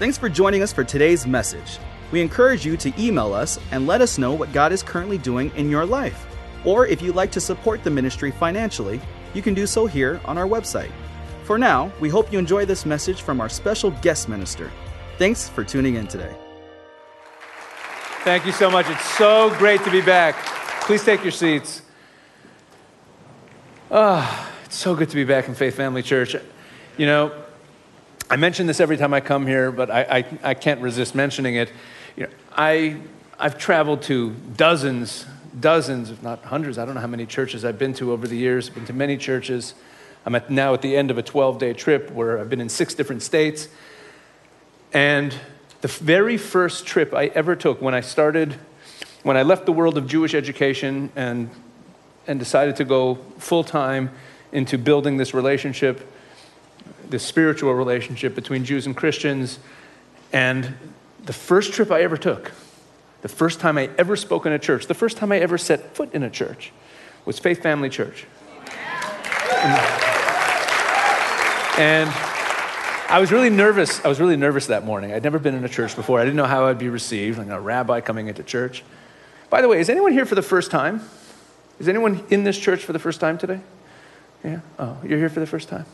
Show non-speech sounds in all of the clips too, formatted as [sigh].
Thanks for joining us for today's message. We encourage you to email us and let us know what God is currently doing in your life. Or if you'd like to support the ministry financially, you can do so here on our website. For now, we hope you enjoy this message from our special guest minister. Thanks for tuning in today. Thank you so much. It's so great to be back. Please take your seats. Ah, oh, it's so good to be back in Faith Family Church. You know, I mention this every time I come here, but I, I, I can't resist mentioning it. You know, I, I've traveled to dozens, dozens, if not hundreds, I don't know how many churches I've been to over the years, been to many churches. I'm at, now at the end of a 12 day trip where I've been in six different states. And the very first trip I ever took when I started, when I left the world of Jewish education and, and decided to go full time into building this relationship, this spiritual relationship between Jews and Christians. And the first trip I ever took, the first time I ever spoke in a church, the first time I ever set foot in a church was Faith Family Church. And I was really nervous. I was really nervous that morning. I'd never been in a church before. I didn't know how I'd be received, like a rabbi coming into church. By the way, is anyone here for the first time? Is anyone in this church for the first time today? Yeah? Oh, you're here for the first time?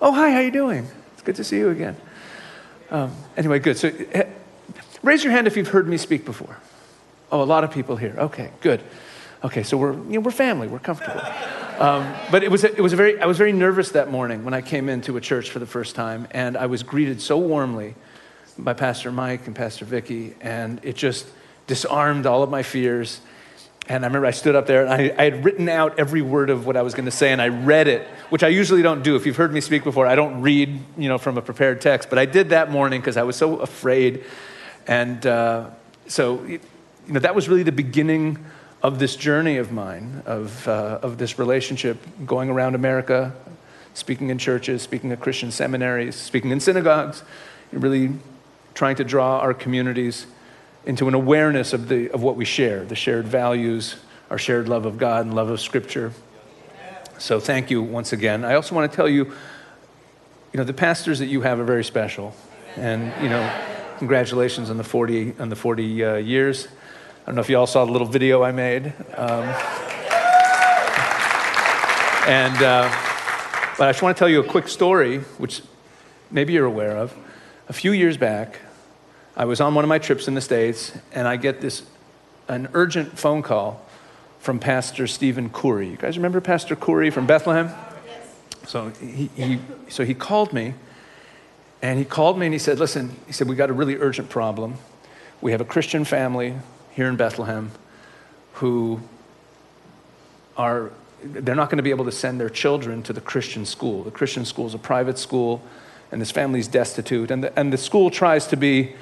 Oh, hi, how you doing? It's good to see you again. Um, anyway, good. So eh, raise your hand if you've heard me speak before. Oh, a lot of people here. Okay, good. Okay, so we're, you know, we're family, we're comfortable. Um, but it was, a, it was a very, I was very nervous that morning when I came into a church for the first time, and I was greeted so warmly by Pastor Mike and Pastor Vicky, and it just disarmed all of my fears. And I remember I stood up there and I, I had written out every word of what I was going to say, and I read it, which I usually don't do. If you've heard me speak before, I don't read, you know, from a prepared text, but I did that morning because I was so afraid. And uh, so, you know, that was really the beginning of this journey of mine, of, uh, of this relationship, going around America, speaking in churches, speaking at Christian seminaries, speaking in synagogues, really trying to draw our communities into an awareness of, the, of what we share, the shared values, our shared love of God and love of Scripture. So thank you once again. I also want to tell you, you know, the pastors that you have are very special. And, you know, congratulations on the 40, on the 40 uh, years. I don't know if you all saw the little video I made. Um, and, uh, but I just want to tell you a quick story, which maybe you're aware of. A few years back, I was on one of my trips in the States, and I get this an urgent phone call from Pastor Stephen Khoury. You guys remember Pastor Khoury from Bethlehem? Yes. So he, he, so he called me, and he called me and he said, Listen, he said, we got a really urgent problem. We have a Christian family here in Bethlehem who are they're not going to be able to send their children to the Christian school. The Christian school is a private school, and this family's destitute. And the, and the school tries to be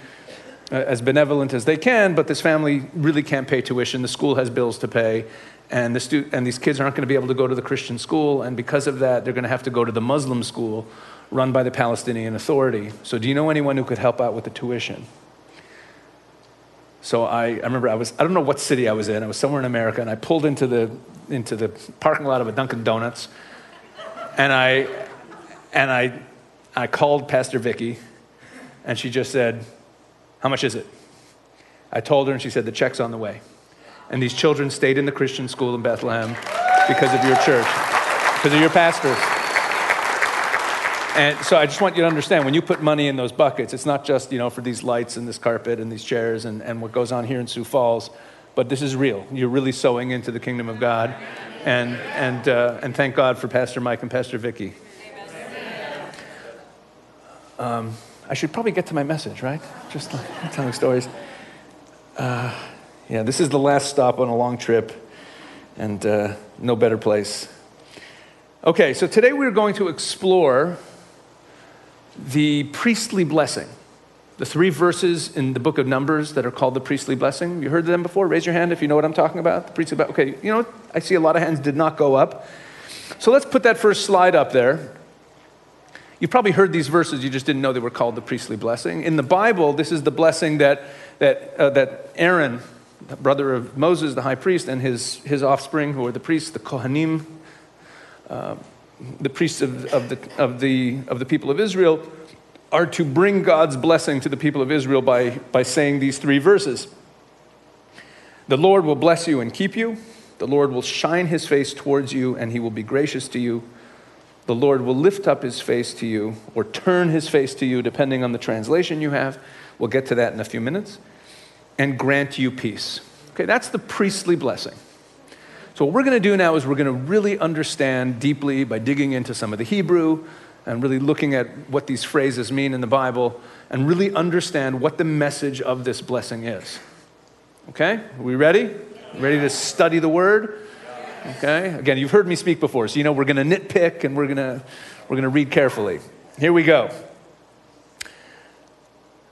as benevolent as they can, but this family really can't pay tuition. The school has bills to pay, and, the stu- and these kids aren't going to be able to go to the Christian school, and because of that, they're going to have to go to the Muslim school run by the Palestinian Authority. So, do you know anyone who could help out with the tuition? So I, I remember I was, I don't know what city I was in. I was somewhere in America, and I pulled into the, into the parking lot of a Dunkin' Donuts, and I, and I, I called Pastor Vicky, and she just said, how much is it? I told her, and she said, the check's on the way. And these children stayed in the Christian school in Bethlehem because of your church, because of your pastors. And so I just want you to understand when you put money in those buckets, it's not just you know for these lights and this carpet and these chairs and, and what goes on here in Sioux Falls, but this is real. You're really sowing into the kingdom of God. And, and, uh, and thank God for Pastor Mike and Pastor Vicky. Um, I should probably get to my message, right? Just [laughs] telling stories. Uh, yeah, this is the last stop on a long trip, and uh, no better place. Okay, so today we're going to explore the priestly blessing. The three verses in the book of Numbers that are called the priestly blessing. You heard them before? Raise your hand if you know what I'm talking about. The priestly blessing. Okay, you know, I see a lot of hands did not go up. So let's put that first slide up there. You've probably heard these verses, you just didn't know they were called the priestly blessing. In the Bible, this is the blessing that, that, uh, that Aaron, the brother of Moses, the high priest, and his, his offspring, who are the priests, the Kohanim, uh, the priests of, of, the, of, the, of the people of Israel are to bring God's blessing to the people of Israel by, by saying these three verses. The Lord will bless you and keep you. The Lord will shine his face towards you and he will be gracious to you. The Lord will lift up his face to you or turn his face to you, depending on the translation you have. We'll get to that in a few minutes. And grant you peace. Okay, that's the priestly blessing. So, what we're going to do now is we're going to really understand deeply by digging into some of the Hebrew and really looking at what these phrases mean in the Bible and really understand what the message of this blessing is. Okay? Are we ready? Ready to study the word? Okay? Again, you've heard me speak before, so you know we're going to nitpick and we're going to we're going to read carefully. Here we go.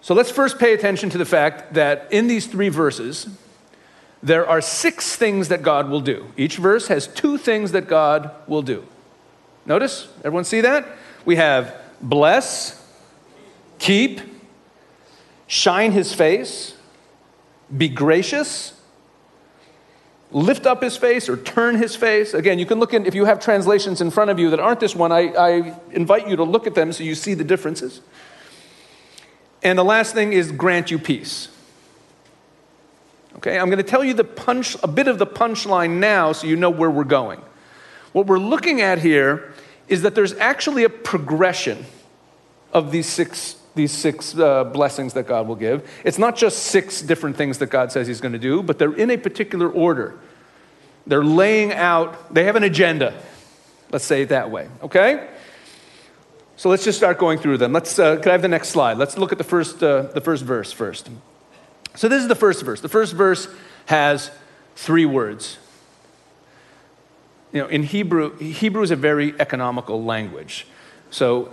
So let's first pay attention to the fact that in these three verses, there are six things that God will do. Each verse has two things that God will do. Notice? Everyone see that? We have bless, keep, shine his face, be gracious, lift up his face or turn his face. Again, you can look in, if you have translations in front of you that aren't this one, I, I invite you to look at them so you see the differences. And the last thing is grant you peace. Okay, I'm going to tell you the punch, a bit of the punchline now so you know where we're going. What we're looking at here is that there's actually a progression of these six, these six uh, blessings that God will give. It's not just six different things that God says He's going to do, but they're in a particular order. They're laying out, they have an agenda. Let's say it that way, okay? So let's just start going through them. Let's, uh, can I have the next slide? Let's look at the first, uh, the first verse first. So this is the first verse. The first verse has three words. You know, in Hebrew, Hebrew is a very economical language. So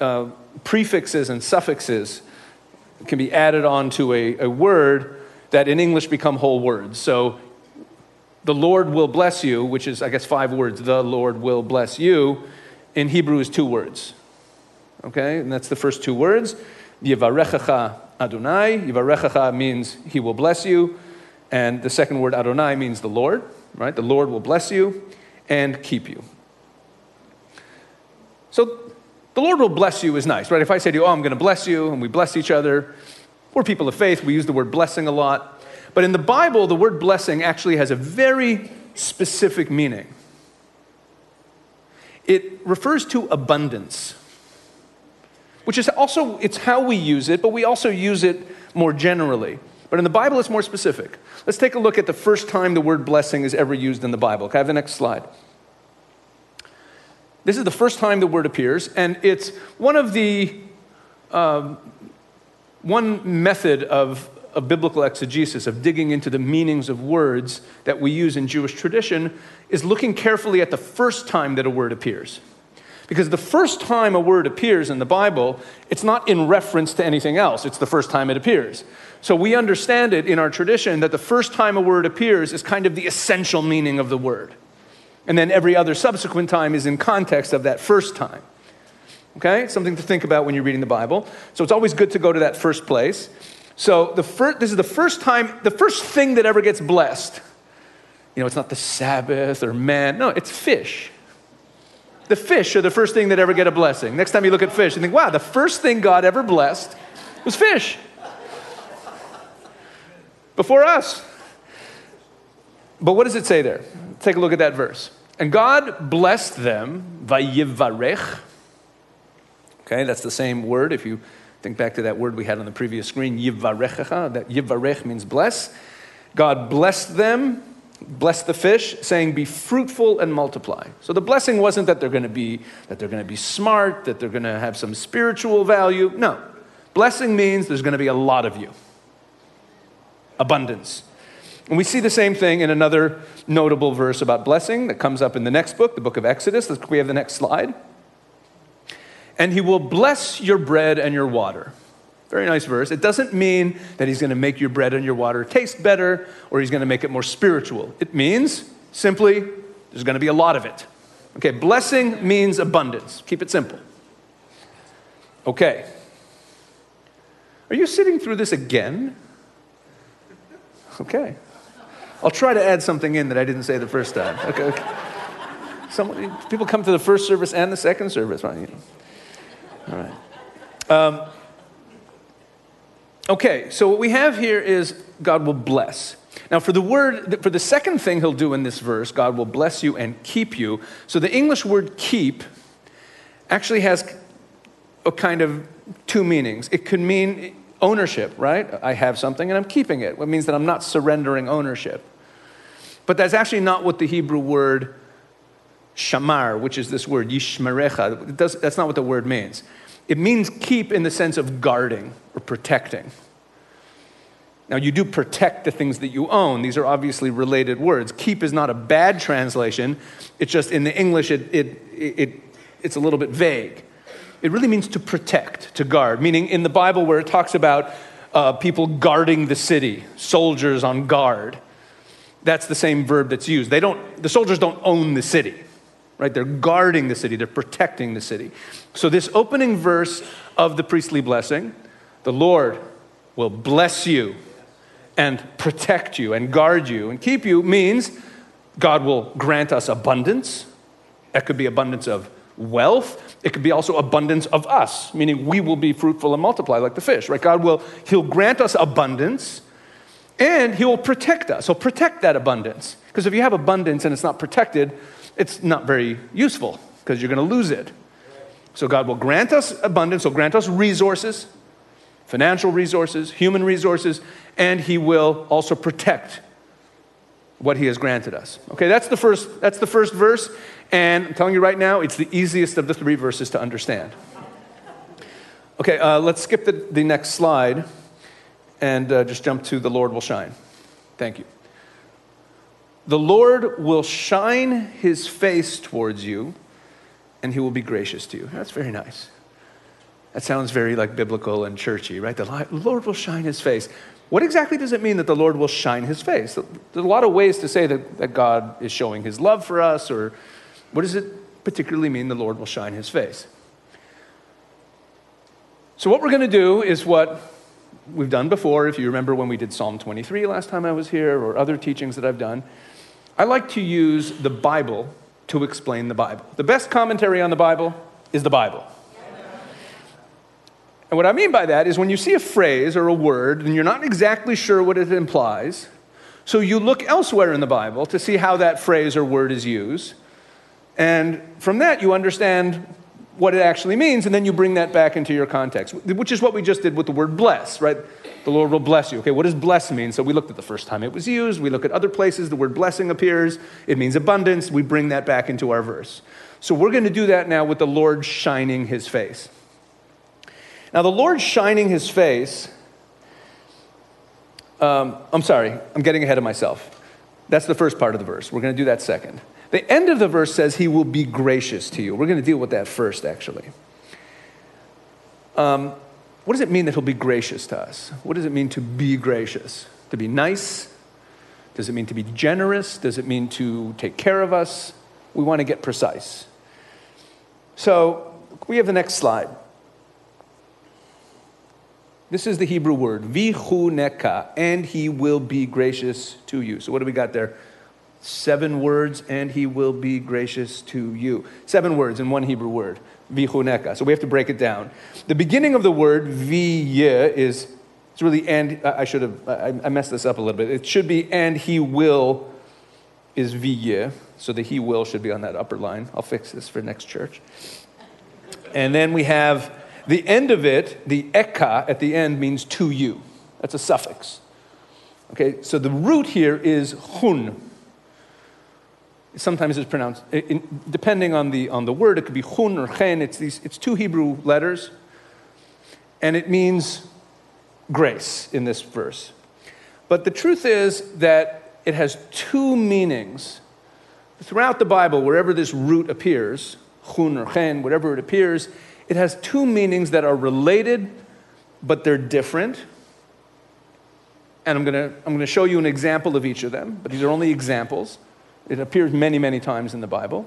uh, prefixes and suffixes can be added onto a, a word that in English become whole words. So the Lord will bless you, which is, I guess, five words. The Lord will bless you. In Hebrew is two words. Okay? And that's the first two words. Yivarechacha Adonai. Yivarechacha means he will bless you. And the second word, Adonai, means the Lord, right? The Lord will bless you and keep you. So the Lord will bless you is nice, right? If I say to you, oh, I'm going to bless you, and we bless each other, we're people of faith, we use the word blessing a lot. But in the Bible, the word blessing actually has a very specific meaning. It refers to abundance, which is also it's how we use it, but we also use it more generally. But in the Bible, it's more specific. Let's take a look at the first time the word blessing is ever used in the Bible. Can I have the next slide? This is the first time the word appears, and it's one of the um, one method of of biblical exegesis, of digging into the meanings of words that we use in Jewish tradition, is looking carefully at the first time that a word appears. Because the first time a word appears in the Bible, it's not in reference to anything else, it's the first time it appears. So we understand it in our tradition that the first time a word appears is kind of the essential meaning of the word. And then every other subsequent time is in context of that first time. Okay? Something to think about when you're reading the Bible. So it's always good to go to that first place. So the first, this is the first time, the first thing that ever gets blessed. You know, it's not the Sabbath or man. No, it's fish. The fish are the first thing that ever get a blessing. Next time you look at fish, you think, wow, the first thing God ever blessed was fish. Before us. But what does it say there? Take a look at that verse. And God blessed them, vayivarech. Okay, that's the same word if you Think back to that word we had on the previous screen, yivarechecha. That yivarech means bless. God blessed them, blessed the fish, saying, "Be fruitful and multiply." So the blessing wasn't that they're going to be that they're going to be smart, that they're going to have some spiritual value. No, blessing means there's going to be a lot of you, abundance. And we see the same thing in another notable verse about blessing that comes up in the next book, the book of Exodus. We have the next slide and he will bless your bread and your water. Very nice verse. It doesn't mean that he's going to make your bread and your water taste better or he's going to make it more spiritual. It means simply there's going to be a lot of it. Okay, blessing means abundance. Keep it simple. Okay. Are you sitting through this again? Okay. I'll try to add something in that I didn't say the first time. Okay. okay. People come to the first service and the second service, right? All right. Um, okay, so what we have here is God will bless. Now, for the word, for the second thing he'll do in this verse, God will bless you and keep you. So the English word keep actually has a kind of two meanings. It could mean ownership, right? I have something and I'm keeping it. It means that I'm not surrendering ownership. But that's actually not what the Hebrew word shamar, which is this word, yishmarecha, does, that's not what the word means. It means keep in the sense of guarding or protecting. Now, you do protect the things that you own. These are obviously related words. Keep is not a bad translation. It's just in the English, it, it, it, it's a little bit vague. It really means to protect, to guard, meaning in the Bible where it talks about uh, people guarding the city, soldiers on guard, that's the same verb that's used. They don't, the soldiers don't own the city, right? They're guarding the city, they're protecting the city. So, this opening verse of the priestly blessing, the Lord will bless you and protect you and guard you and keep you, means God will grant us abundance. That could be abundance of wealth. It could be also abundance of us, meaning we will be fruitful and multiply like the fish, right? God will, He'll grant us abundance and He will protect us. He'll protect that abundance. Because if you have abundance and it's not protected, it's not very useful because you're going to lose it. So God will grant us abundance, He'll grant us resources, financial resources, human resources, and He will also protect what He has granted us. Okay, that's the first, that's the first verse. And I'm telling you right now, it's the easiest of the three verses to understand. Okay, uh, let's skip the, the next slide and uh, just jump to the Lord will shine. Thank you. The Lord will shine his face towards you and he will be gracious to you. That's very nice. That sounds very like biblical and churchy, right? The Lord will shine his face. What exactly does it mean that the Lord will shine his face? There's a lot of ways to say that, that God is showing his love for us or what does it particularly mean the Lord will shine his face? So, what we're going to do is what we've done before. If you remember when we did Psalm 23 last time I was here, or other teachings that I've done, I like to use the Bible to explain the Bible. The best commentary on the Bible is the Bible. And what I mean by that is when you see a phrase or a word and you're not exactly sure what it implies, so you look elsewhere in the Bible to see how that phrase or word is used. And from that, you understand what it actually means, and then you bring that back into your context, which is what we just did with the word bless, right? The Lord will bless you. Okay, what does bless mean? So we looked at the first time it was used. We look at other places, the word blessing appears. It means abundance. We bring that back into our verse. So we're going to do that now with the Lord shining his face. Now, the Lord shining his face, um, I'm sorry, I'm getting ahead of myself. That's the first part of the verse. We're going to do that second. The end of the verse says he will be gracious to you. We're going to deal with that first, actually. Um, what does it mean that he'll be gracious to us? What does it mean to be gracious? To be nice? Does it mean to be generous? Does it mean to take care of us? We want to get precise. So we have the next slide. This is the Hebrew word, vichuneka, and he will be gracious to you. So what do we got there? Seven words, and he will be gracious to you. Seven words in one Hebrew word, vichuneka. So we have to break it down. The beginning of the word viye is, it's really, and I should have, I messed this up a little bit. It should be, and he will is viye. So the he will should be on that upper line. I'll fix this for next church. And then we have the end of it, the eka at the end means to you. That's a suffix. Okay, so the root here is hun sometimes it's pronounced, in, depending on the, on the word, it could be hun or chen. It's, these, it's two Hebrew letters, and it means grace in this verse. But the truth is that it has two meanings. Throughout the Bible, wherever this root appears, hun or chen, whatever it appears, it has two meanings that are related, but they're different. And I'm going to I'm going to show you an example of each of them, but these are only examples. It appears many, many times in the Bible.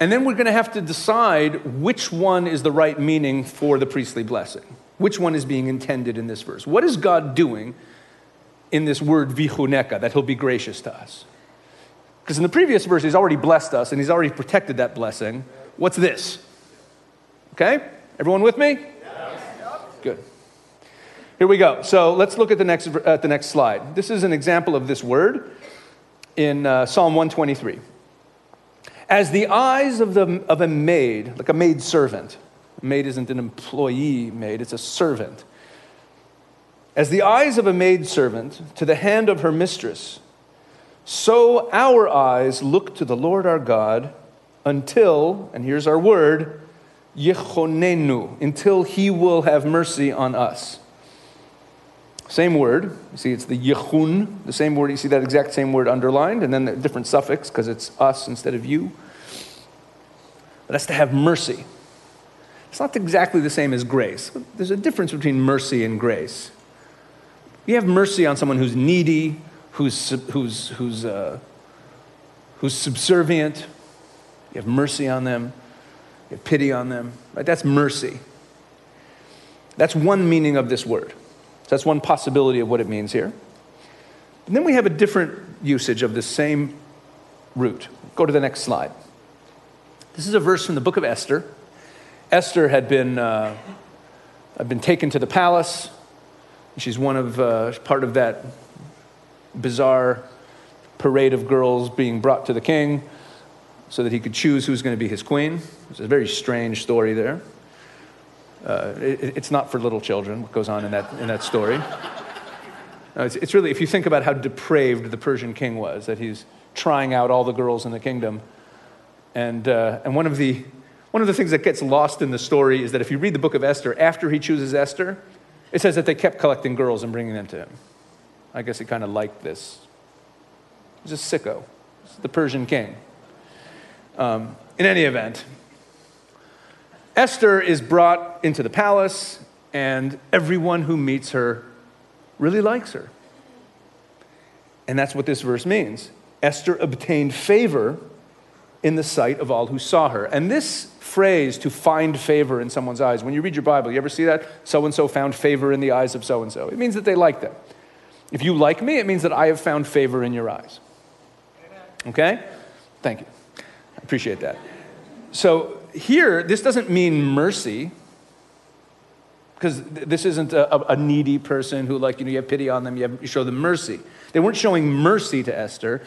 And then we're going to have to decide which one is the right meaning for the priestly blessing. Which one is being intended in this verse? What is God doing in this word vichuneka, that he'll be gracious to us? Because in the previous verse, he's already blessed us and he's already protected that blessing. What's this? Okay? Everyone with me? Good. Here we go. So let's look at the next, at the next slide. This is an example of this word in uh, Psalm 123. As the eyes of, the, of a maid, like a maid servant, a maid isn't an employee maid, it's a servant. As the eyes of a maid servant to the hand of her mistress, so our eyes look to the Lord our God until, and here's our word, yechonenu, until he will have mercy on us. Same word. You see, it's the yechun, the same word. You see that exact same word underlined, and then the different suffix because it's us instead of you. But that's to have mercy. It's not exactly the same as grace. There's a difference between mercy and grace. You have mercy on someone who's needy, who's, who's, who's, uh, who's subservient. You have mercy on them. You have pity on them. Right? That's mercy. That's one meaning of this word. That's one possibility of what it means here. And then we have a different usage of the same root. Go to the next slide. This is a verse from the book of Esther. Esther had been, uh, had been taken to the palace. She's one of, uh, part of that bizarre parade of girls being brought to the king so that he could choose who's going to be his queen. It's a very strange story there. Uh, it, it's not for little children, what goes on in that, in that story. No, it's, it's really, if you think about how depraved the Persian king was, that he's trying out all the girls in the kingdom. And, uh, and one, of the, one of the things that gets lost in the story is that if you read the book of Esther, after he chooses Esther, it says that they kept collecting girls and bringing them to him. I guess he kind of liked this. He's a sicko. The Persian king. Um, in any event, Esther is brought into the palace, and everyone who meets her really likes her. And that's what this verse means. Esther obtained favor in the sight of all who saw her. And this phrase, to find favor in someone's eyes, when you read your Bible, you ever see that? So and so found favor in the eyes of so and so. It means that they like them. If you like me, it means that I have found favor in your eyes. Okay? Thank you. I appreciate that. So here, this doesn't mean mercy, because this isn't a, a, needy person who, like, you know, you have pity on them, you, have, you show them mercy. They weren't showing mercy to Esther.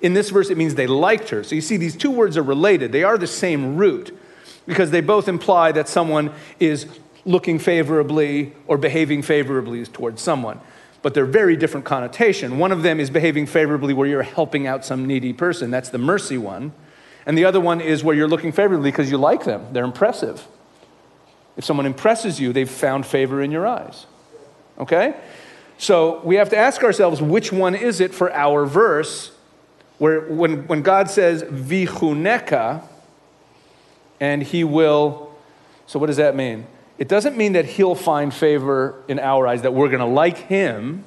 In this verse, it means they liked her. So you see, these two words are related. They are the same root because they both imply that someone is looking favorably or behaving favorably towards someone. But they're very different connotation. One of them is behaving favorably where you're helping out some needy person. That's the mercy one. And the other one is where you're looking favorably because you like them, they're impressive. If someone impresses you, they've found favor in your eyes. Okay? So we have to ask ourselves which one is it for our verse where when, when God says vichuneka and he will, so what does that mean? It doesn't mean that he'll find favor in our eyes, that we're going to like him.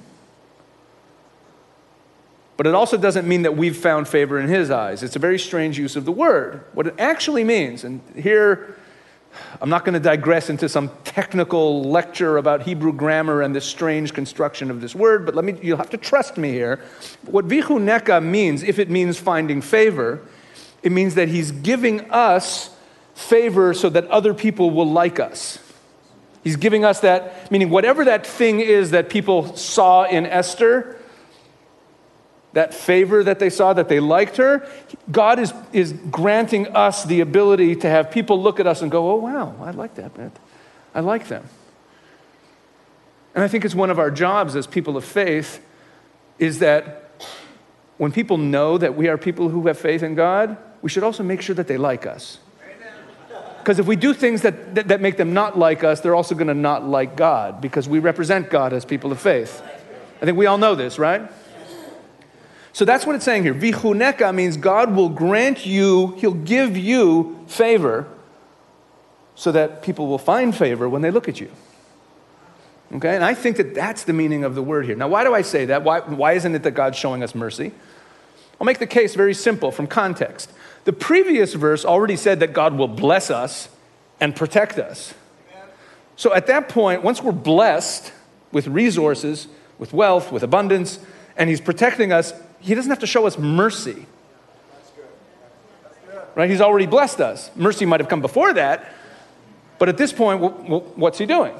But it also doesn't mean that we've found favor in his eyes. It's a very strange use of the word. What it actually means, and here I'm not going to digress into some technical lecture about Hebrew grammar and this strange construction of this word, but let me, you'll have to trust me here. What vichuneka means, if it means finding favor, it means that he's giving us favor so that other people will like us. He's giving us that, meaning whatever that thing is that people saw in Esther, that favor that they saw, that they liked her, God is, is granting us the ability to have people look at us and go, oh, wow, I like that. I like them. And I think it's one of our jobs as people of faith is that when people know that we are people who have faith in God, we should also make sure that they like us. Because if we do things that, that, that, make them not like us, they're also going to not like God because we represent God as people of faith. I think we all know this, right? So that's what it's saying here. Vichuneka means God will grant you, He'll give you favor so that people will find favor when they look at you. Okay? And I think that that's the meaning of the word here. Now, why do I say that? Why, why isn't it that God's showing us mercy? I'll make the case very simple from context. The previous verse already said that God will bless us and protect us. So at that point, once we're blessed with resources, with wealth, with abundance, and He's protecting us, he doesn't have to show us mercy. Right? He's already blessed us. Mercy might have come before that, But at this point, what's he doing?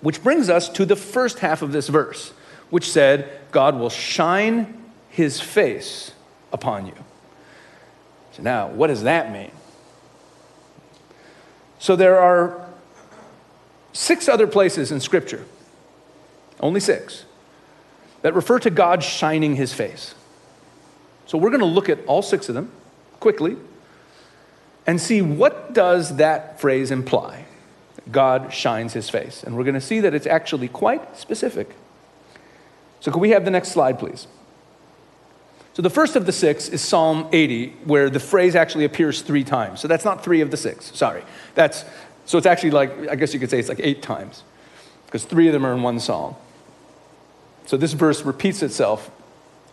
Which brings us to the first half of this verse, which said, God will shine his face upon you. So now, what does that mean? So there are six other places in Scripture, only six, that refer to God shining his face. So we're going to look at all six of them quickly and see what does that phrase imply. God shines his face. And we're going to see that it's actually quite specific. So can we have the next slide please? So the first of the six is psalm 80 where the phrase actually appears three times. So that's not three of the six sorry. That's so it's actually like i guess you could say it's like eight times because three of them are in one psalm so this verse repeats itself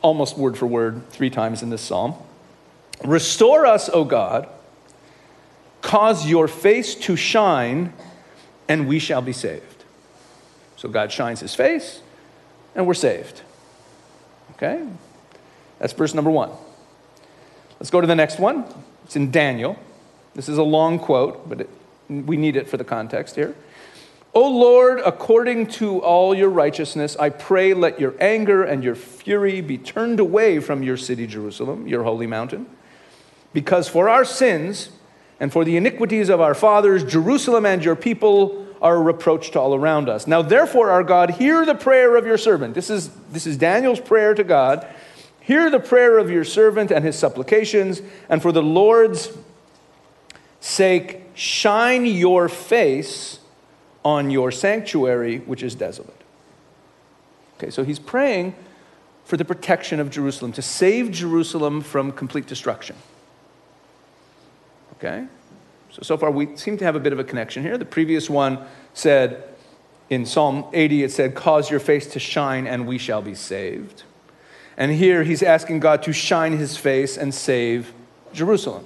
almost word for word three times in this psalm restore us o god Cause your face to shine, and we shall be saved. So God shines his face, and we're saved. Okay? That's verse number one. Let's go to the next one. It's in Daniel. This is a long quote, but it, we need it for the context here. O Lord, according to all your righteousness, I pray let your anger and your fury be turned away from your city, Jerusalem, your holy mountain. Because for our sins, and for the iniquities of our fathers, Jerusalem and your people are a reproach to all around us. Now, therefore, our God, hear the prayer of your servant. This is, this is Daniel's prayer to God. Hear the prayer of your servant and his supplications, and for the Lord's sake, shine your face on your sanctuary, which is desolate. Okay, so he's praying for the protection of Jerusalem, to save Jerusalem from complete destruction. Okay? So, so far we seem to have a bit of a connection here. The previous one said, in Psalm 80, it said, Cause your face to shine and we shall be saved. And here he's asking God to shine his face and save Jerusalem.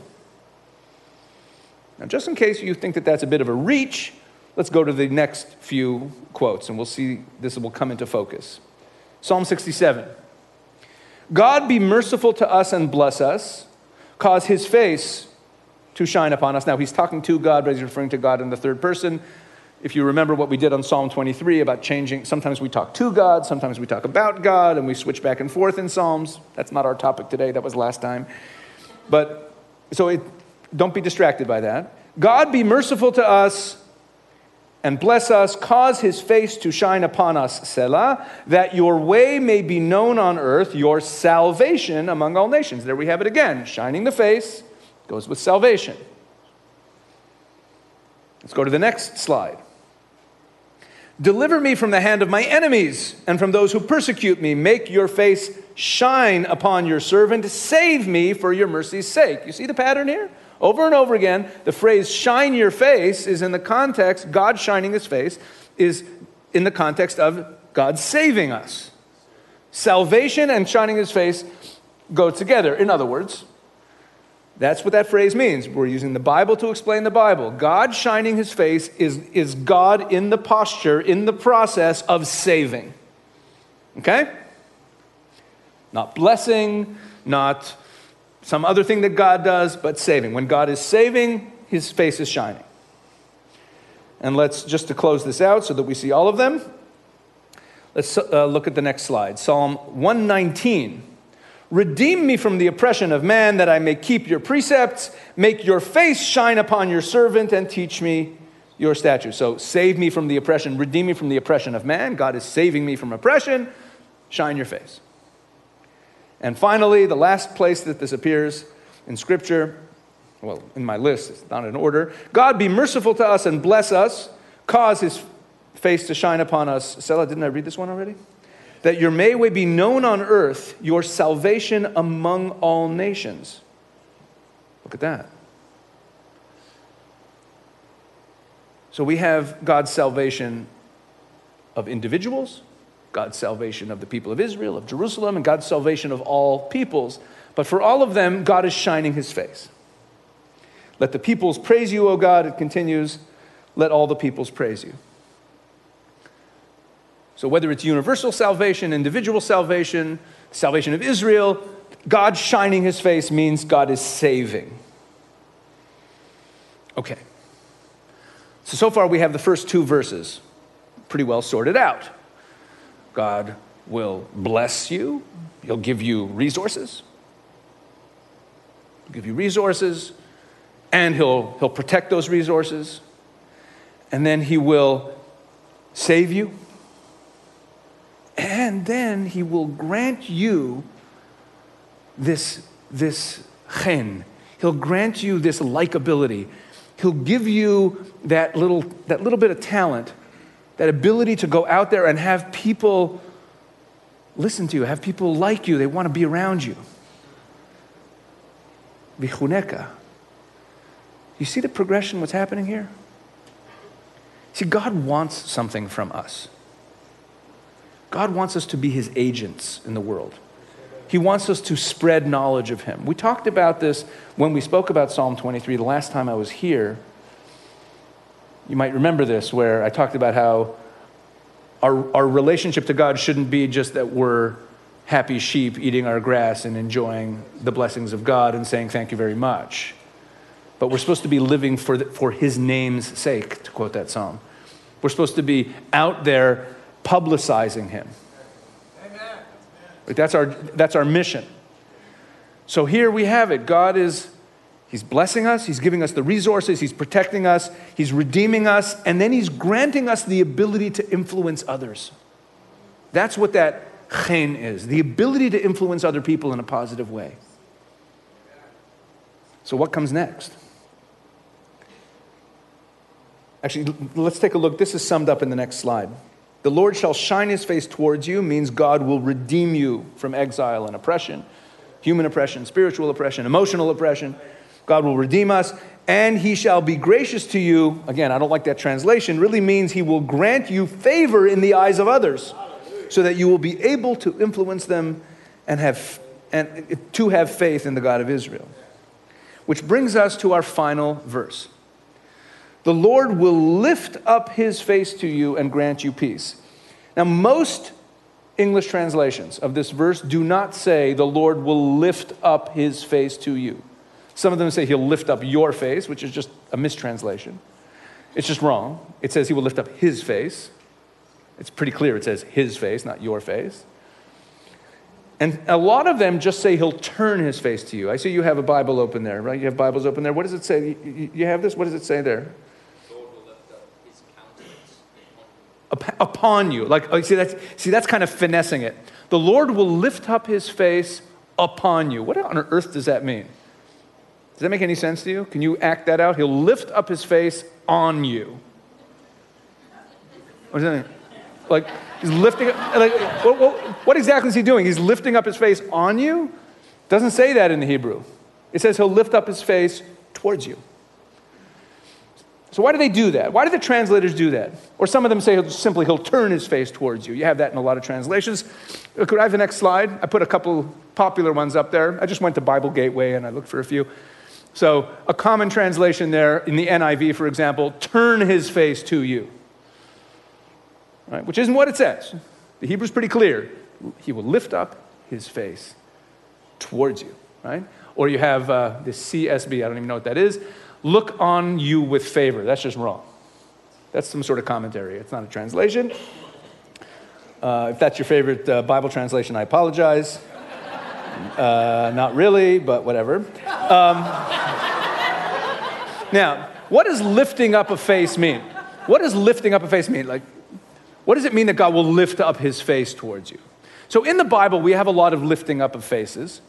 Now, just in case you think that that's a bit of a reach, let's go to the next few quotes and we'll see this will come into focus. Psalm 67 God be merciful to us and bless us, cause his face to shine upon us. Now, he's talking to God, but he's referring to God in the third person. If you remember what we did on Psalm 23 about changing, sometimes we talk to God, sometimes we talk about God, and we switch back and forth in Psalms. That's not our topic today, that was last time. But so it, don't be distracted by that. God be merciful to us and bless us, cause his face to shine upon us, Selah, that your way may be known on earth, your salvation among all nations. There we have it again, shining the face Goes with salvation. Let's go to the next slide. Deliver me from the hand of my enemies and from those who persecute me. Make your face shine upon your servant. Save me for your mercy's sake. You see the pattern here? Over and over again, the phrase shine your face is in the context, God shining his face, is in the context of God saving us. Salvation and shining his face go together. In other words, that's what that phrase means. We're using the Bible to explain the Bible. God shining his face is, is God in the posture, in the process of saving. Okay? Not blessing, not some other thing that God does, but saving. When God is saving, his face is shining. And let's, just to close this out so that we see all of them, let's uh, look at the next slide Psalm 119. Redeem me from the oppression of man, that I may keep your precepts. Make your face shine upon your servant, and teach me your statutes. So, save me from the oppression, redeem me from the oppression of man. God is saving me from oppression. Shine your face. And finally, the last place that this appears in Scripture, well, in my list, it's not in order. God be merciful to us and bless us, cause his face to shine upon us. Selah, didn't I read this one already? that your may be known on earth, your salvation among all nations. Look at that. So we have God's salvation of individuals, God's salvation of the people of Israel, of Jerusalem, and God's salvation of all peoples. But for all of them, God is shining his face. Let the peoples praise you, O God. It continues. Let all the peoples praise you. So, whether it's universal salvation, individual salvation, salvation of Israel, God shining his face means God is saving. Okay. So, so far we have the first two verses pretty well sorted out. God will bless you, He'll give you resources. He'll give you resources, and he'll, he'll protect those resources. And then He will save you. And then He will grant you this, this chen. He'll grant you this likability. He'll give you that little, that little bit of talent, that ability to go out there and have people listen to you, have people like you, they want to be around you. Vichuneka. You see the progression, what's happening here? See, God wants something from us. God wants us to be his agents in the world. He wants us to spread knowledge of him. We talked about this when we spoke about Psalm 23 the last time I was here. You might remember this, where I talked about how our, our relationship to God shouldn't be just that we're happy sheep eating our grass and enjoying the blessings of God and saying thank you very much. But we're supposed to be living for, the, for His name's sake, to quote that psalm. We're supposed to be out there publicizing Him. Amen. That's our, that's our mission. So here we have it. God is He's blessing us, He's giving us the resources, He's protecting us, He's redeeming us, and then He's granting us the ability to influence others. That's what that chen is the ability to influence other people in a positive way. So, what comes next? Actually, let's take a look. This is summed up in the next slide. The Lord shall shine his face towards you means God will redeem you from exile and oppression, human oppression, spiritual oppression, emotional oppression. God will redeem us, and he shall be gracious to you. Again, I don't like that translation. Really means he will grant you favor in the eyes of others so that you will be able to influence them and have and to have faith in the God of Israel. Which brings us to our final verse. The Lord will lift up his face to you and grant you peace. Now, most English translations of this verse do not say the Lord will lift up his face to you. Some of them say he'll lift up your face, which is just a mistranslation. It's just wrong. It says he will lift up his face. It's pretty clear. It says his face, not your face. And a lot of them just say he'll turn his face to you. I see you have a Bible open there, right? You have Bibles open there. What does it say? You have this? What does it say there? Upon you. Like, oh, see, that's, see, that's kind of finessing it. The Lord will lift up his face upon you. What on earth does that mean? Does that make any sense to you? Can you act that out? He'll lift up his face on you. What does that? Like, he's lifting, up, like, what, what, what exactly is he doing? He's lifting up his face on you? Doesn't say that in the Hebrew. It says he'll lift up his face towards you. So, why do they do that? Why do the translators do that? Or some of them say simply he'll turn his face towards you. You have that in a lot of translations. Could I have the next slide? I put a couple popular ones up there. I just went to Bible Gateway and I looked for a few. So, a common translation there in the NIV, for example, turn his face to you, right? which isn't what it says. The Hebrew's pretty clear. He will lift up his face towards you, right? Or you have uh, this CSB, I don't even know what that is. Look on you with favor. That's just wrong. That's some sort of commentary. It's not a translation. Uh, if that's your favorite uh, Bible translation, I apologize. Uh, not really, but whatever. Um, now, what does lifting up a face mean? What does lifting up a face mean? Like, what does it mean that God will lift up his face towards you? So, in the Bible, we have a lot of lifting up of faces,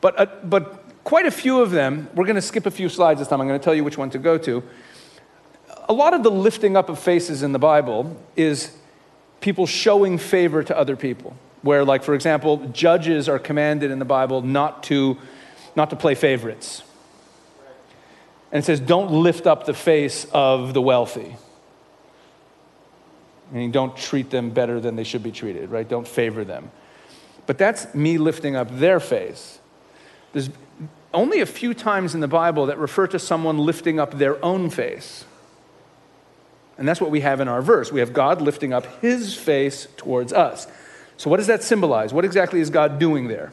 but, uh, but quite a few of them, we're going to skip a few slides this time. I'm going to tell you which one to go to. A lot of the lifting up of faces in the Bible is people showing favor to other people where, like, for example, judges are commanded in the Bible not to, not to play favorites. And it says, don't lift up the face of the wealthy. Meaning, don't treat them better than they should be treated, right? Don't favor them. But that's me lifting up their face. There's only a few times in the Bible that refer to someone lifting up their own face. And that's what we have in our verse. We have God lifting up his face towards us. So, what does that symbolize? What exactly is God doing there?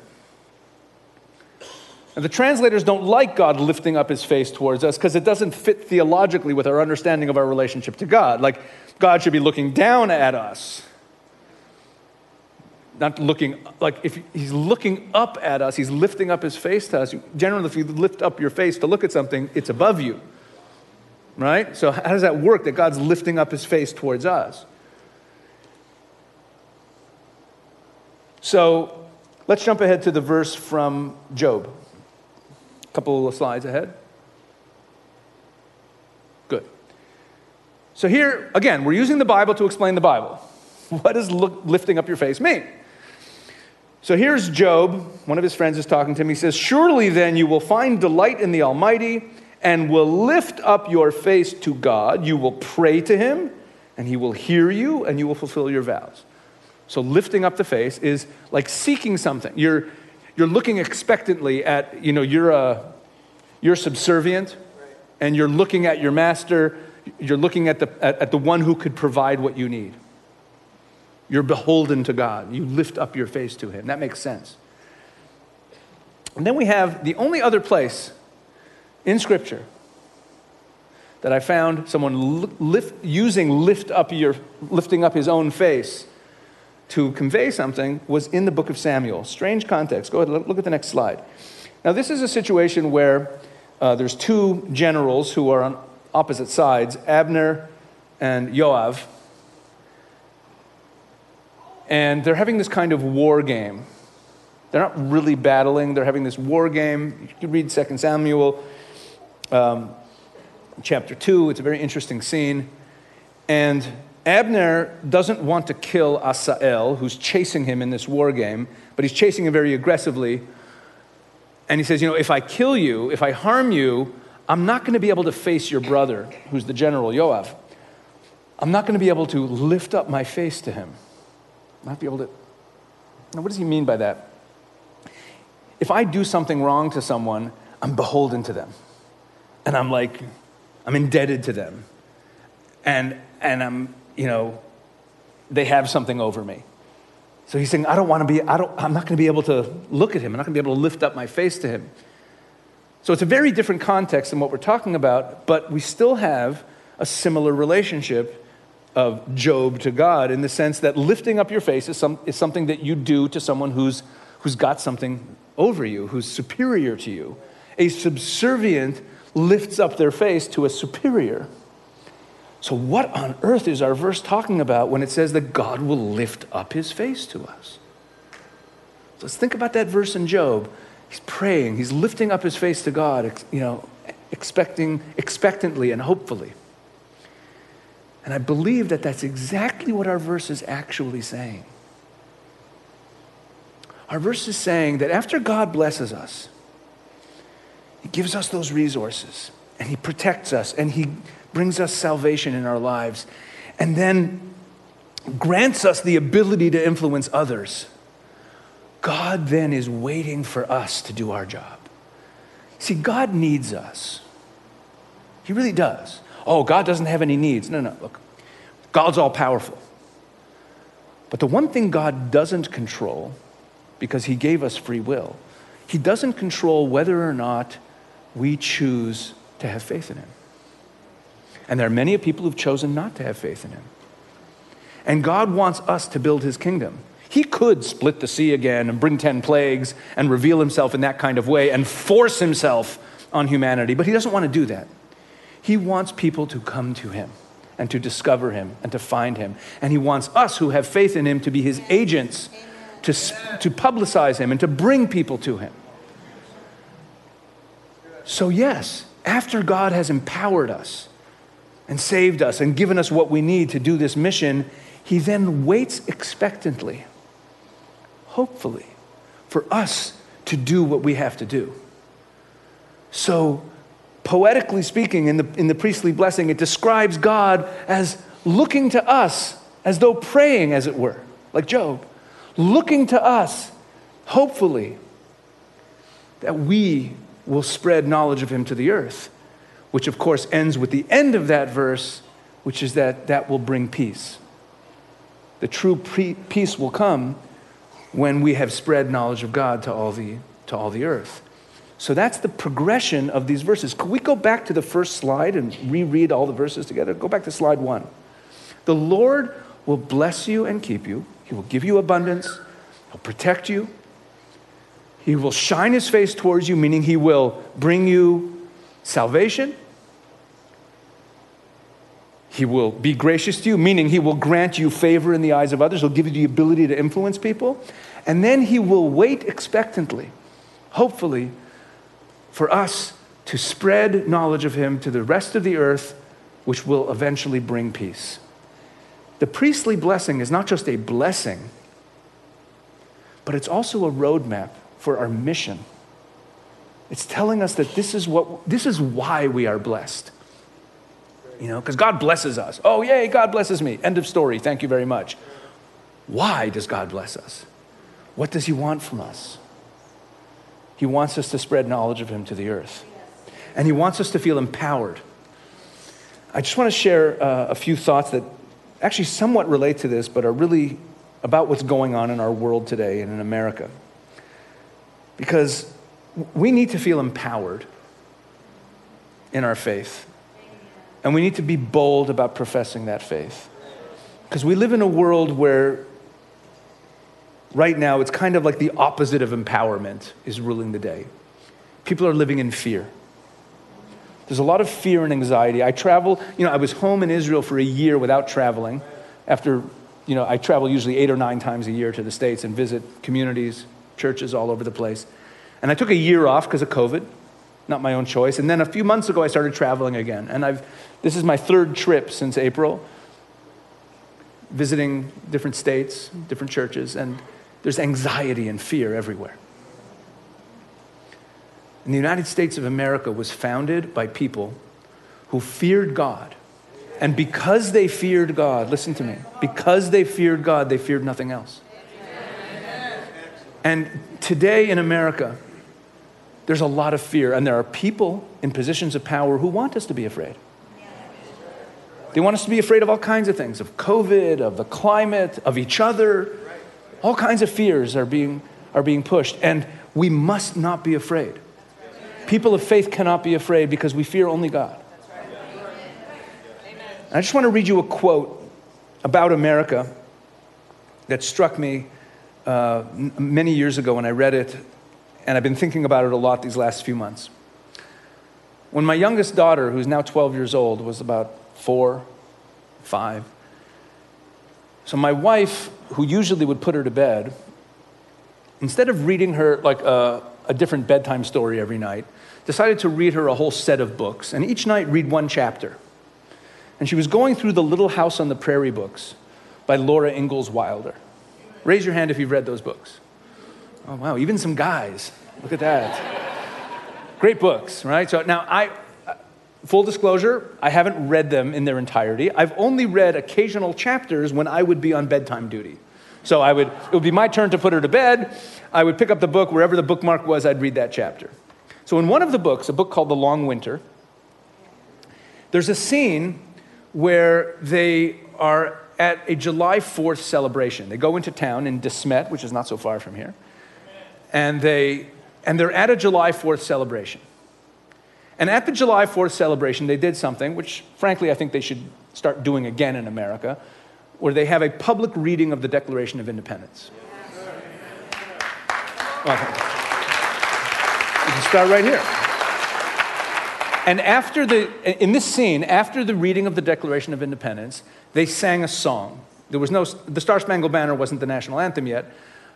And the translators don't like God lifting up his face towards us because it doesn't fit theologically with our understanding of our relationship to God. Like, God should be looking down at us. Not looking, like, if he's looking up at us, he's lifting up his face to us. Generally, if you lift up your face to look at something, it's above you. Right? So, how does that work that God's lifting up his face towards us? So, let's jump ahead to the verse from Job. Couple of slides ahead. Good. So, here, again, we're using the Bible to explain the Bible. [laughs] What does look, lifting up your face mean? So here's Job. One of his friends is talking to him. He says, Surely then you will find delight in the Almighty and will lift up your face to God. You will pray to him, and he will hear you, and you will fulfill your vows. So lifting up the face is like seeking something. You're, you're looking expectantly at, you know, you're, a, you're subservient and you're looking at your master, you're looking at the, at, at the one who could provide what you need. You're beholden to God. You lift up your face to Him. That makes sense. And then we have the only other place in Scripture that I found someone lift, using lift up your, lifting up his own face to convey something was in the book of Samuel. Strange context. Go ahead, look at the next slide. Now, this is a situation where uh, there's two generals who are on opposite sides Abner and Joab. And they're having this kind of war game. They're not really battling, they're having this war game. You can read 2 Samuel um, chapter 2, it's a very interesting scene. And Abner doesn't want to kill Asael, who's chasing him in this war game, but he's chasing him very aggressively. And he says, You know, if I kill you, if I harm you, I'm not going to be able to face your brother, who's the general, Joab. I'm not going to be able to lift up my face to him. I'm not be able to. Now, what does he mean by that? If I do something wrong to someone, I'm beholden to them. And I'm like, I'm indebted to them. And, and I'm you know, they have something over me. So he's saying, I don't want to be, I don't, I'm not going to be able to look at him. I'm not going to be able to lift up my face to him. So it's a very different context than what we're talking about, but we still have a similar relationship of Job to God in the sense that lifting up your face is, some, is something that you do to someone who's, who's got something over you, who's superior to you. A subservient lifts up their face to a superior. So, what on earth is our verse talking about when it says that God will lift up his face to us? So let's think about that verse in Job. He's praying, he's lifting up his face to God, you know, expecting, expectantly and hopefully. And I believe that that's exactly what our verse is actually saying. Our verse is saying that after God blesses us, He gives us those resources and He protects us and He brings us salvation in our lives, and then grants us the ability to influence others, God then is waiting for us to do our job. See, God needs us. He really does. Oh, God doesn't have any needs. No, no, look. God's all powerful. But the one thing God doesn't control, because He gave us free will, He doesn't control whether or not we choose to have faith in Him. And there are many people who've chosen not to have faith in him. And God wants us to build his kingdom. He could split the sea again and bring 10 plagues and reveal himself in that kind of way and force himself on humanity, but he doesn't want to do that. He wants people to come to him and to discover him and to find him. And he wants us who have faith in him to be his agents to, to publicize him and to bring people to him. So, yes, after God has empowered us, and saved us and given us what we need to do this mission, he then waits expectantly, hopefully, for us to do what we have to do. So, poetically speaking, in the, in the priestly blessing, it describes God as looking to us as though praying, as it were, like Job, looking to us, hopefully, that we will spread knowledge of him to the earth which of course ends with the end of that verse, which is that that will bring peace. The true pre- peace will come when we have spread knowledge of God to all the, to all the earth. So that's the progression of these verses. Could we go back to the first slide and reread all the verses together? Go back to slide one. The Lord will bless you and keep you, He will give you abundance, He'll protect you, He will shine His face towards you, meaning He will bring you salvation. He will be gracious to you, meaning He will grant you favor in the eyes of others. He'll give you the ability to influence people. And then He will wait expectantly, hopefully, for us to spread knowledge of Him to the rest of the earth, which will eventually bring peace. The priestly blessing is not just a blessing, but it's also a roadmap for our mission. It's telling us that this is, what, this is why we are blessed. You know, because God blesses us. Oh, yay, God blesses me. End of story. Thank you very much. Why does God bless us? What does He want from us? He wants us to spread knowledge of Him to the earth. And He wants us to feel empowered. I just want to share uh, a few thoughts that actually somewhat relate to this, but are really about what's going on in our world today and in America. Because we need to feel empowered in our faith. And we need to be bold about professing that faith. Because we live in a world where right now it's kind of like the opposite of empowerment is ruling the day. People are living in fear. There's a lot of fear and anxiety. I travel, you know, I was home in Israel for a year without traveling. After, you know, I travel usually eight or nine times a year to the States and visit communities, churches all over the place. And I took a year off because of COVID, not my own choice. And then a few months ago, I started traveling again. And I've, this is my third trip since April, visiting different states, different churches. And there's anxiety and fear everywhere. And the United States of America was founded by people who feared God. And because they feared God, listen to me, because they feared God, they feared nothing else. And today in America, there's a lot of fear, and there are people in positions of power who want us to be afraid. They want us to be afraid of all kinds of things of COVID, of the climate, of each other. All kinds of fears are being, are being pushed, and we must not be afraid. People of faith cannot be afraid because we fear only God. I just want to read you a quote about America that struck me uh, many years ago when I read it, and I've been thinking about it a lot these last few months. When my youngest daughter, who's now 12 years old, was about four, five, so my wife, who usually would put her to bed, instead of reading her like a, a different bedtime story every night, decided to read her a whole set of books, and each night read one chapter. And she was going through the Little House on the Prairie books by Laura Ingalls Wilder. Raise your hand if you've read those books. Oh, wow, even some guys. Look at that. Great books, right? So now I, uh, full disclosure, I haven't read them in their entirety. I've only read occasional chapters when I would be on bedtime duty. So I would, it would be my turn to put her to bed. I would pick up the book, wherever the bookmark was, I'd read that chapter. So, in one of the books, a book called The Long Winter, there's a scene where they are at a July 4th celebration. They go into town in De Smet, which is not so far from here, and, they, and they're at a July 4th celebration. And at the July 4th celebration, they did something which, frankly, I think they should start doing again in America, where they have a public reading of the Declaration of Independence. You can start right here. And after the, in this scene, after the reading of the Declaration of Independence, they sang a song. There was no, the Star Spangled Banner wasn't the national anthem yet,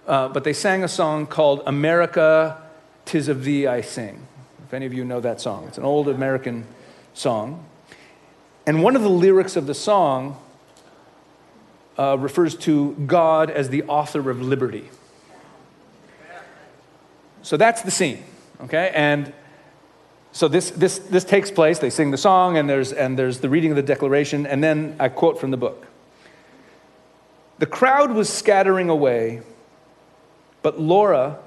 uh, but they sang a song called America, Tis of Thee I Sing. If any of you know that song, it's an old American song. And one of the lyrics of the song uh, refers to God as the author of liberty. So that's the scene. Okay? And so this, this, this takes place. They sing the song, and there's, and there's the reading of the declaration, and then I quote from the book. The crowd was scattering away, but Laura,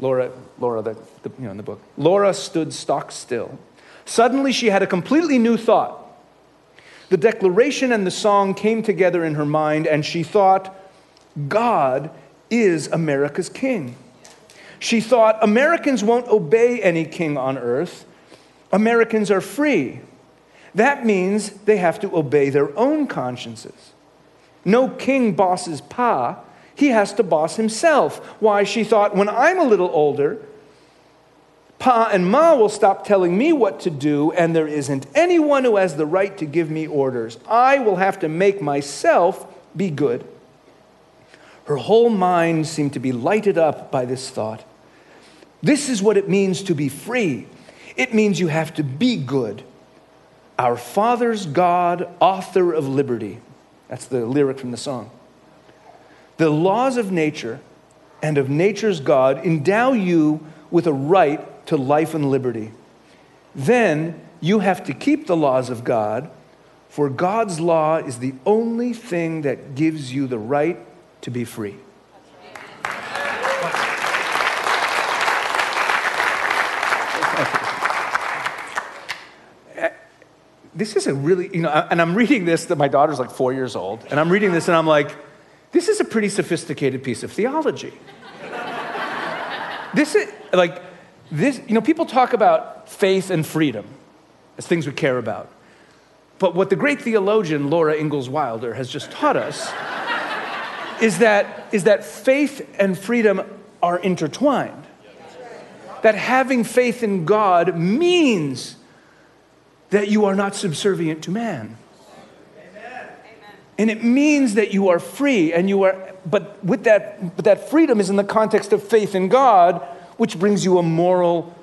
Laura, Laura, the, the, you know, in the book, Laura stood stock still. Suddenly, she had a completely new thought. The declaration and the song came together in her mind, and she thought, God is America's king. She thought Americans won't obey any king on earth. Americans are free. That means they have to obey their own consciences. No king bosses Pa, he has to boss himself. Why? She thought, when I'm a little older, Pa and Ma will stop telling me what to do, and there isn't anyone who has the right to give me orders. I will have to make myself be good. Her whole mind seemed to be lighted up by this thought. This is what it means to be free. It means you have to be good. Our Father's God, author of liberty. That's the lyric from the song. The laws of nature and of nature's God endow you with a right to life and liberty. Then you have to keep the laws of God, for God's law is the only thing that gives you the right to be free. This is a really, you know, and I'm reading this that my daughter's like four years old, and I'm reading this and I'm like, this is a pretty sophisticated piece of theology. this is like, this, you know, people talk about faith and freedom as things we care about. But what the great theologian Laura Ingalls Wilder has just taught us is, that, is that faith and freedom are intertwined. That having faith in God means that you are not subservient to man. And it means that you are free and you are, but with that, but that freedom is in the context of faith in God which brings you a moral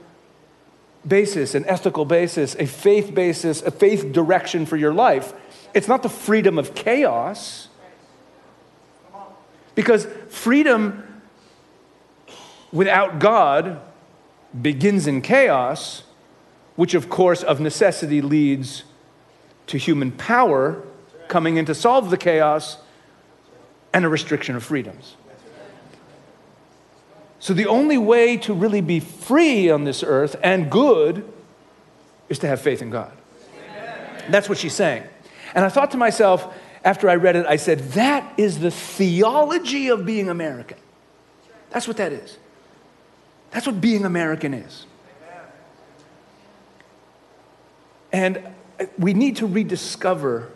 basis, an ethical basis, a faith basis, a faith direction for your life. It's not the freedom of chaos. Because freedom without God begins in chaos, which, of course, of necessity leads to human power coming in to solve the chaos and a restriction of freedoms. So the only way to really be free on this earth and good is to have faith in God. That's what she's saying. And I thought to myself, after I read it, I said, that is the theology of being American. That's what that is. That's what being American is. And we need to rediscover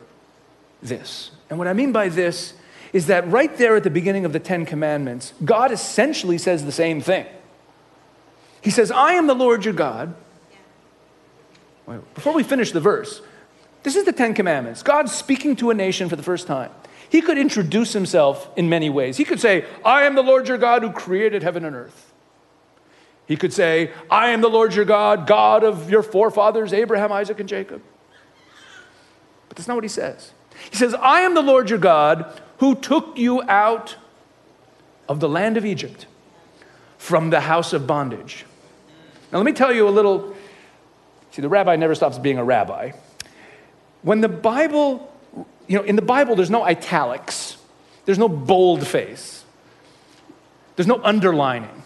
this. And what I mean by this is that right there at the beginning of the Ten Commandments, God essentially says the same thing. He says, I am the Lord your God. Before we finish the verse, this is the Ten Commandments. God speaking to a nation for the first time. He could introduce himself in many ways. He could say, I am the Lord your God who created heaven and earth. He could say, I am the Lord your God, God of your forefathers, Abraham, Isaac, and Jacob. But that's not what he says. He says, I am the Lord your God who took you out of the land of Egypt from the house of bondage. Now, let me tell you a little. See, the rabbi never stops being a rabbi. When the Bible, you know, in the Bible, there's no italics, there's no boldface, there's no underlining.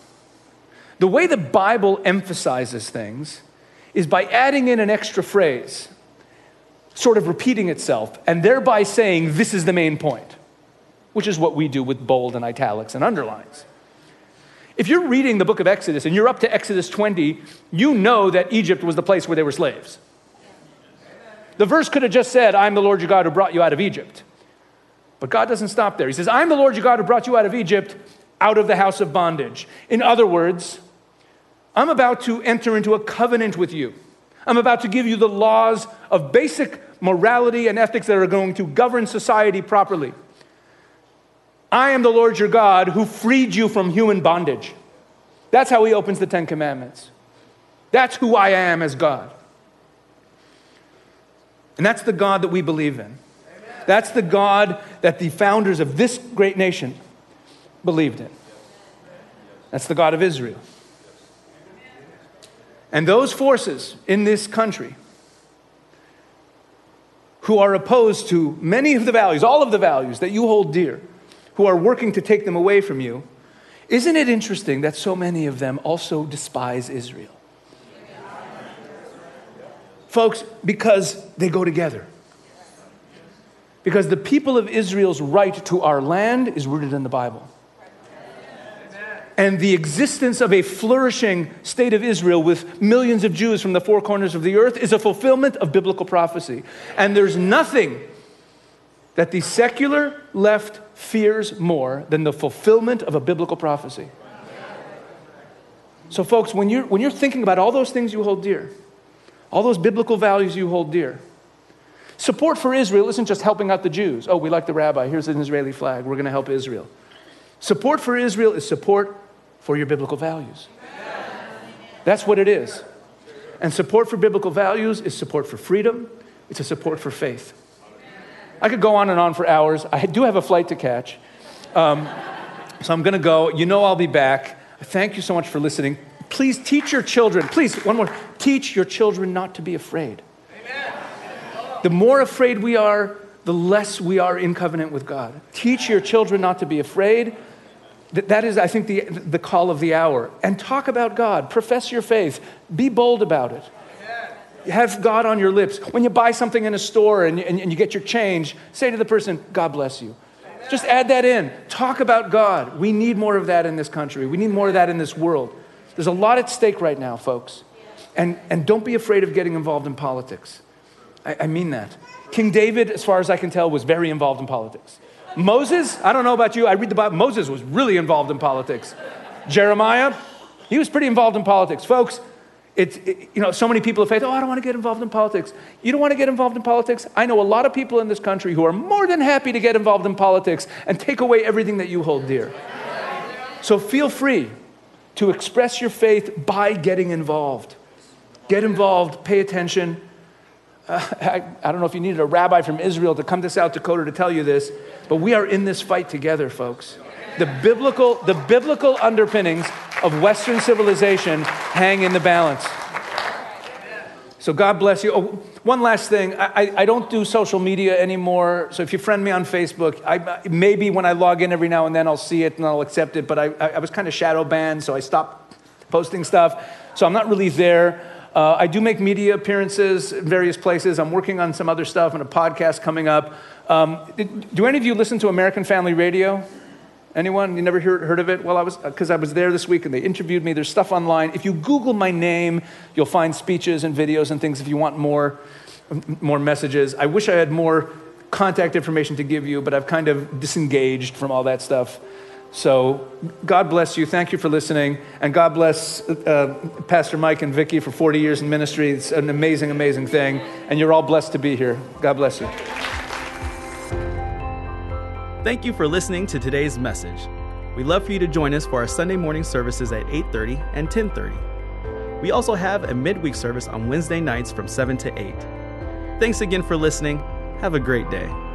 The way the Bible emphasizes things is by adding in an extra phrase, sort of repeating itself, and thereby saying, This is the main point which is what we do with bold and italics and underlines. If you're reading the book of Exodus and you're up to Exodus 20, you know that Egypt was the place where they were slaves. The verse could have just said, I'm the Lord your God who brought you out of Egypt. But God doesn't stop there. He says, I'm the Lord your God who brought you out of Egypt, out of the house of bondage. In other words, I'm about to enter into a covenant with you. I'm about to give you the laws of basic morality and ethics that are going to govern society properly. I am the Lord your God who freed you from human bondage. That's how he opens the Ten Commandments. That's who I am as God. And that's the God that we believe in. Amen. That's the God that the founders of this great nation believed in. That's the God of Israel. And those forces in this country who are opposed to many of the values, all of the values that you hold dear, who are working to take them away from you, isn't it interesting that so many of them also despise Israel? Folks, because they go together. Because the people of Israel's right to our land is rooted in the Bible. And the existence of a flourishing state of Israel with millions of Jews from the four corners of the earth is a fulfillment of biblical prophecy. And there's nothing that the secular left fears more than the fulfillment of a biblical prophecy. So, folks, when you're, when you're thinking about all those things you hold dear, all those biblical values you hold dear, support for Israel isn't just helping out the Jews. Oh, we like the rabbi. Here's an Israeli flag. We're going to help Israel. Support for Israel is support for your biblical values. That's what it is. And support for biblical values is support for freedom, it's a support for faith. I could go on and on for hours. I do have a flight to catch. Um, so I'm going to go. You know I'll be back. Thank you so much for listening. Please teach your children, please, one more, teach your children not to be afraid. Amen. The more afraid we are, the less we are in covenant with God. Teach your children not to be afraid. That is, I think, the, the call of the hour. And talk about God. Profess your faith. Be bold about it. Have God on your lips. When you buy something in a store and, and, and you get your change, say to the person, God bless you. Just add that in. Talk about God. We need more of that in this country. We need more of that in this world. There's a lot at stake right now, folks. And, and don't be afraid of getting involved in politics. I, I mean that. King David, as far as I can tell, was very involved in politics. Moses, I don't know about you, I read the Bible, Moses was really involved in politics. Jeremiah, he was pretty involved in politics. Folks, it's, it, you know, so many people have faith, oh, I don't want to get involved in politics. You don't want to get involved in politics? I know a lot of people in this country who are more than happy to get involved in politics and take away everything that you hold dear. So feel free to express your faith by getting involved. Get involved, pay attention. [laughs] I, I don't know if you needed a rabbi from Israel to come to South Dakota to tell you this, but we are in this fight together, folks. The biblical, the biblical underpinnings of Western civilization hang in the balance. So God bless you. Oh, one last thing. I, I, don't do social media anymore. So if you friend me on Facebook, I, maybe when I log in every now and then I'll see it and I'll accept it. But I, I was kind of shadow banned, so I stopped posting stuff. So I'm not really there. Uh, I do make media appearances in various places. I'm working on some other stuff and a podcast coming up. Um, do any of you listen to American Family Radio? Anyone? You never heard, heard of it? Well, I was because I was there this week and they interviewed me. There's stuff online. If you Google my name, you'll find speeches and videos and things. If you want more, more messages, I wish I had more contact information to give you, but I've kind of disengaged from all that stuff. So, God bless you. Thank you for listening. And God bless uh, Pastor Mike and Vicki for 40 years in ministry. It's an amazing, amazing thing. And you're all blessed to be here. God bless you. Thank you for listening to today's message. We'd love for you to join us for our Sunday morning services at 8:30 and 10:30. We also have a midweek service on Wednesday nights from 7 to 8. Thanks again for listening. Have a great day.